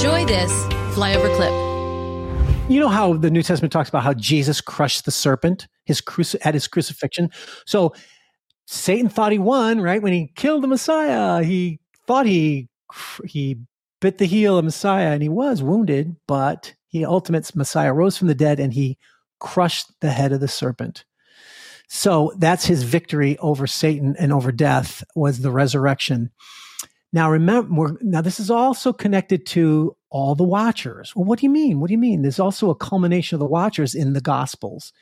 Enjoy this flyover clip. You know how the New Testament talks about how Jesus crushed the serpent his cruci- at his crucifixion. So Satan thought he won, right? When he killed the Messiah, he thought he he bit the heel of Messiah and he was wounded, but he ultimate Messiah rose from the dead and he crushed the head of the serpent. So that's his victory over Satan and over death was the resurrection. Now remember, now this is also connected to all the watchers. Well, what do you mean? What do you mean? There's also a culmination of the watchers in the Gospels.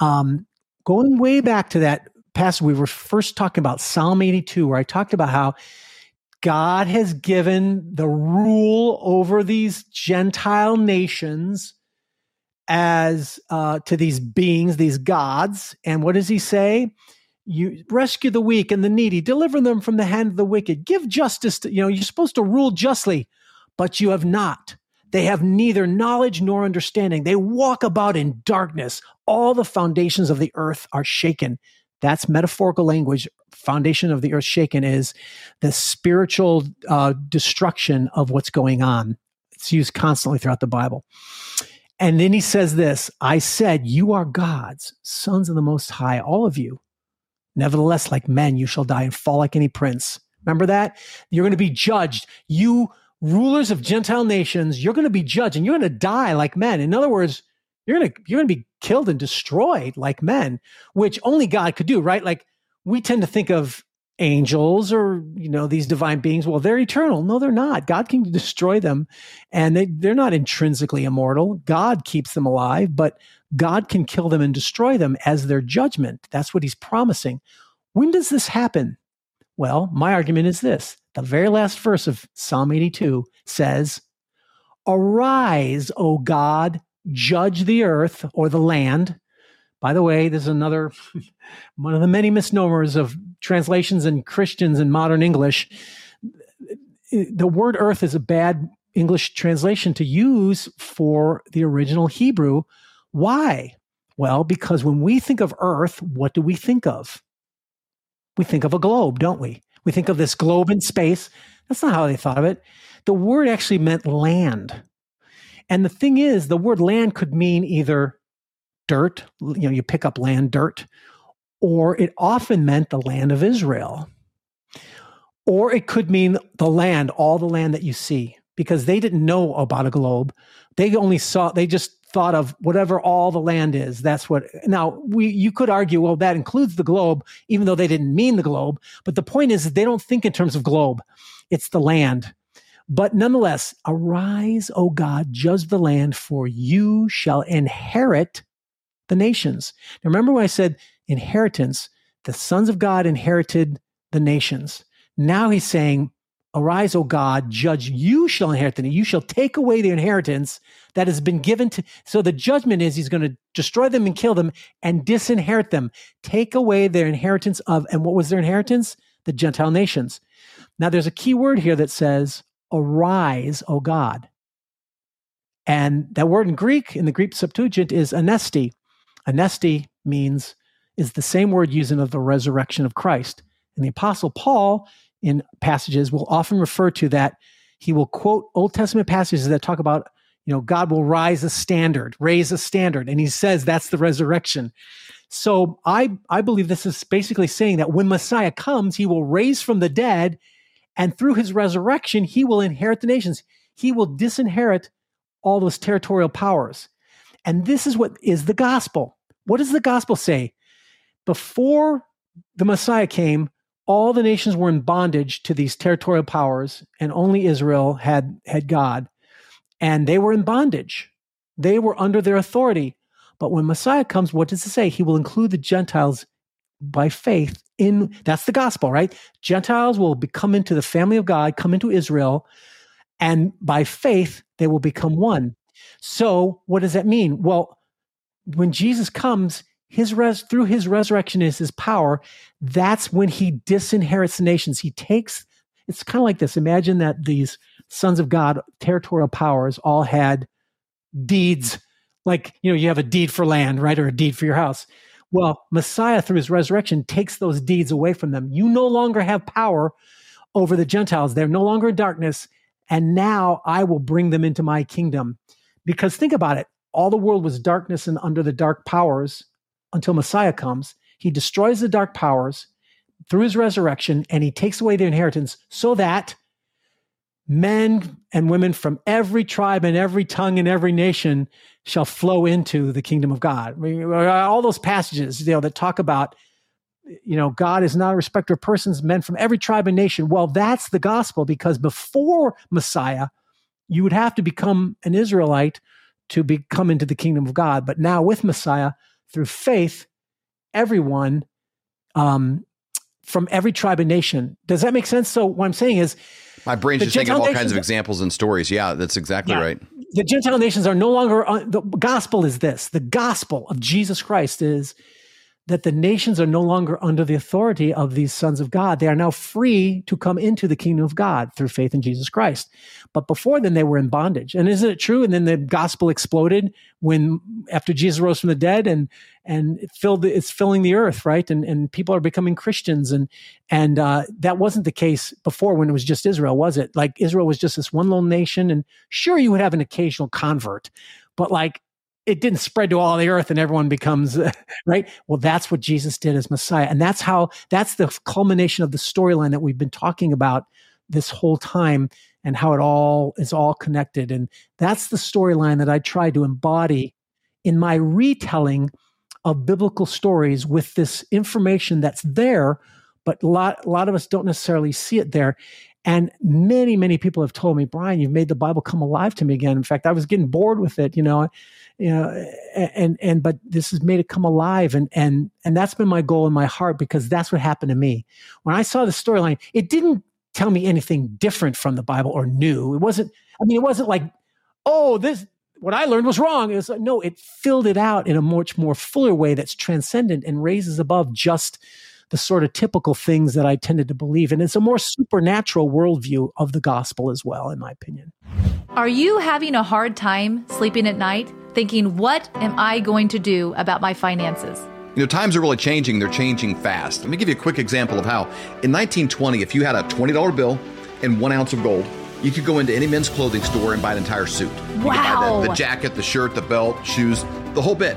Um, going way back to that passage, we were first talking about Psalm 82, where I talked about how God has given the rule over these Gentile nations as uh, to these beings, these gods. And what does he say? You rescue the weak and the needy, deliver them from the hand of the wicked, give justice to, you know, you're supposed to rule justly, but you have not. They have neither knowledge nor understanding. They walk about in darkness. All the foundations of the earth are shaken. That's metaphorical language. Foundation of the earth shaken is the spiritual uh, destruction of what's going on. It's used constantly throughout the Bible. And then he says this I said, You are gods, sons of the Most High, all of you. Nevertheless, like men, you shall die and fall like any prince. Remember that? You're going to be judged. You rulers of Gentile nations, you're going to be judged and you're going to die like men. In other words, you're going to you're going to be killed and destroyed like men, which only God could do, right? Like we tend to think of angels or you know these divine beings well they're eternal. No they're not. God can destroy them and they, they're not intrinsically immortal. God keeps them alive but god can kill them and destroy them as their judgment. That's what he's promising. When does this happen? Well my argument is this. The very last verse of psalm 82 says arise o god judge the earth or the land. By the way, this is another one of the many misnomers of translations and Christians in modern English. The word earth is a bad English translation to use for the original Hebrew. Why? Well, because when we think of earth, what do we think of? We think of a globe, don't we? We think of this globe in space. That's not how they thought of it. The word actually meant land. And the thing is, the word land could mean either dirt, you know, you pick up land dirt, or it often meant the land of Israel. Or it could mean the land, all the land that you see, because they didn't know about a globe. They only saw, they just thought of whatever all the land is. That's what, now we, you could argue, well, that includes the globe, even though they didn't mean the globe. But the point is that they don't think in terms of globe, it's the land. But nonetheless, arise, O God, judge the land, for you shall inherit the nations. Now, remember when I said inheritance, the sons of God inherited the nations. Now he's saying, Arise, O God, judge, you shall inherit the You shall take away the inheritance that has been given to. So the judgment is he's going to destroy them and kill them and disinherit them, take away their inheritance of, and what was their inheritance? The Gentile nations. Now there's a key word here that says, Arise, O God. And that word in Greek, in the Greek Septuagint, is anesti. Anesti means is the same word used of the resurrection of Christ. And the apostle Paul in passages will often refer to that he will quote Old Testament passages that talk about, you know, God will rise a standard, raise a standard. And he says that's the resurrection. So I, I believe this is basically saying that when Messiah comes, he will raise from the dead, and through his resurrection, he will inherit the nations. He will disinherit all those territorial powers. And this is what is the gospel. What does the gospel say? Before the Messiah came, all the nations were in bondage to these territorial powers, and only Israel had, had God. And they were in bondage. They were under their authority. But when Messiah comes, what does it say? He will include the Gentiles by faith in that's the gospel, right? Gentiles will be, come into the family of God, come into Israel, and by faith they will become one. So, what does that mean? Well, when Jesus comes, his res- through his resurrection is his power. That's when he disinherits nations. He takes. It's kind of like this. Imagine that these sons of God, territorial powers, all had deeds. Like you know, you have a deed for land, right, or a deed for your house. Well, Messiah, through his resurrection, takes those deeds away from them. You no longer have power over the Gentiles. They're no longer in darkness. and now I will bring them into my kingdom. Because think about it all the world was darkness and under the dark powers until Messiah comes. He destroys the dark powers through his resurrection and he takes away the inheritance so that men and women from every tribe and every tongue and every nation shall flow into the kingdom of God. All those passages, you know, that talk about, you know, God is not a respecter of persons, men from every tribe and nation. Well, that's the gospel because before Messiah, you would have to become an Israelite to be, come into the kingdom of God. But now with Messiah, through faith, everyone um, from every tribe and nation. Does that make sense? So what I'm saying is, my brain's just thinking of all kinds of examples and stories. Yeah, that's exactly yeah, right. The Gentile nations are no longer. on, the gospel is this: the gospel of Jesus Christ is that the nations are no longer under the authority of these sons of God. They are now free to come into the kingdom of God through faith in Jesus Christ. But before then, they were in bondage. And isn't it true? And then the gospel exploded when after Jesus rose from the dead and and it filled the, it's filling the earth, right? And and people are becoming Christians. And and uh, that wasn't the case before when it was just Israel, was it? Like Israel was just this one little nation, and sure you would have an occasional convert, but like it didn't spread to all the earth and everyone becomes right? Well that's what jesus did as messiah. And that's how that's the culmination of the storyline that we've been talking about this whole time and how it all is all connected. And that's the storyline that i try to embody in my retelling of biblical stories with this information that's there but a lot, a lot of us don't necessarily see it there and many, many people have told me, Brian, you've made the Bible come alive to me again. In fact, I was getting bored with it, you know, you know, and and but this has made it come alive, and and and that's been my goal in my heart because that's what happened to me when I saw the storyline. It didn't tell me anything different from the Bible or new. It wasn't. I mean, it wasn't like, oh, this what I learned was wrong. It was like, no, it filled it out in a much more fuller way that's transcendent and raises above just the sort of typical things that I tended to believe. And it's a more supernatural worldview of the gospel as well, in my opinion. Are you having a hard time sleeping at night, thinking, what am I going to do about my finances? You know, times are really changing. They're changing fast. Let me give you a quick example of how in 1920, if you had a $20 bill and one ounce of gold, you could go into any men's clothing store and buy an entire suit. You wow. The, the jacket, the shirt, the belt, shoes, the whole bit.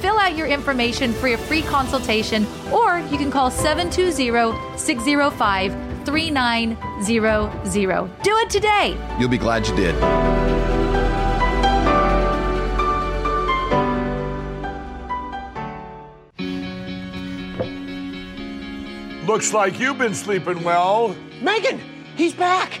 fill out your information for your free consultation, or you can call 720 605 3900. Do it today. You'll be glad you did. Looks like you've been sleeping well. Megan, he's back.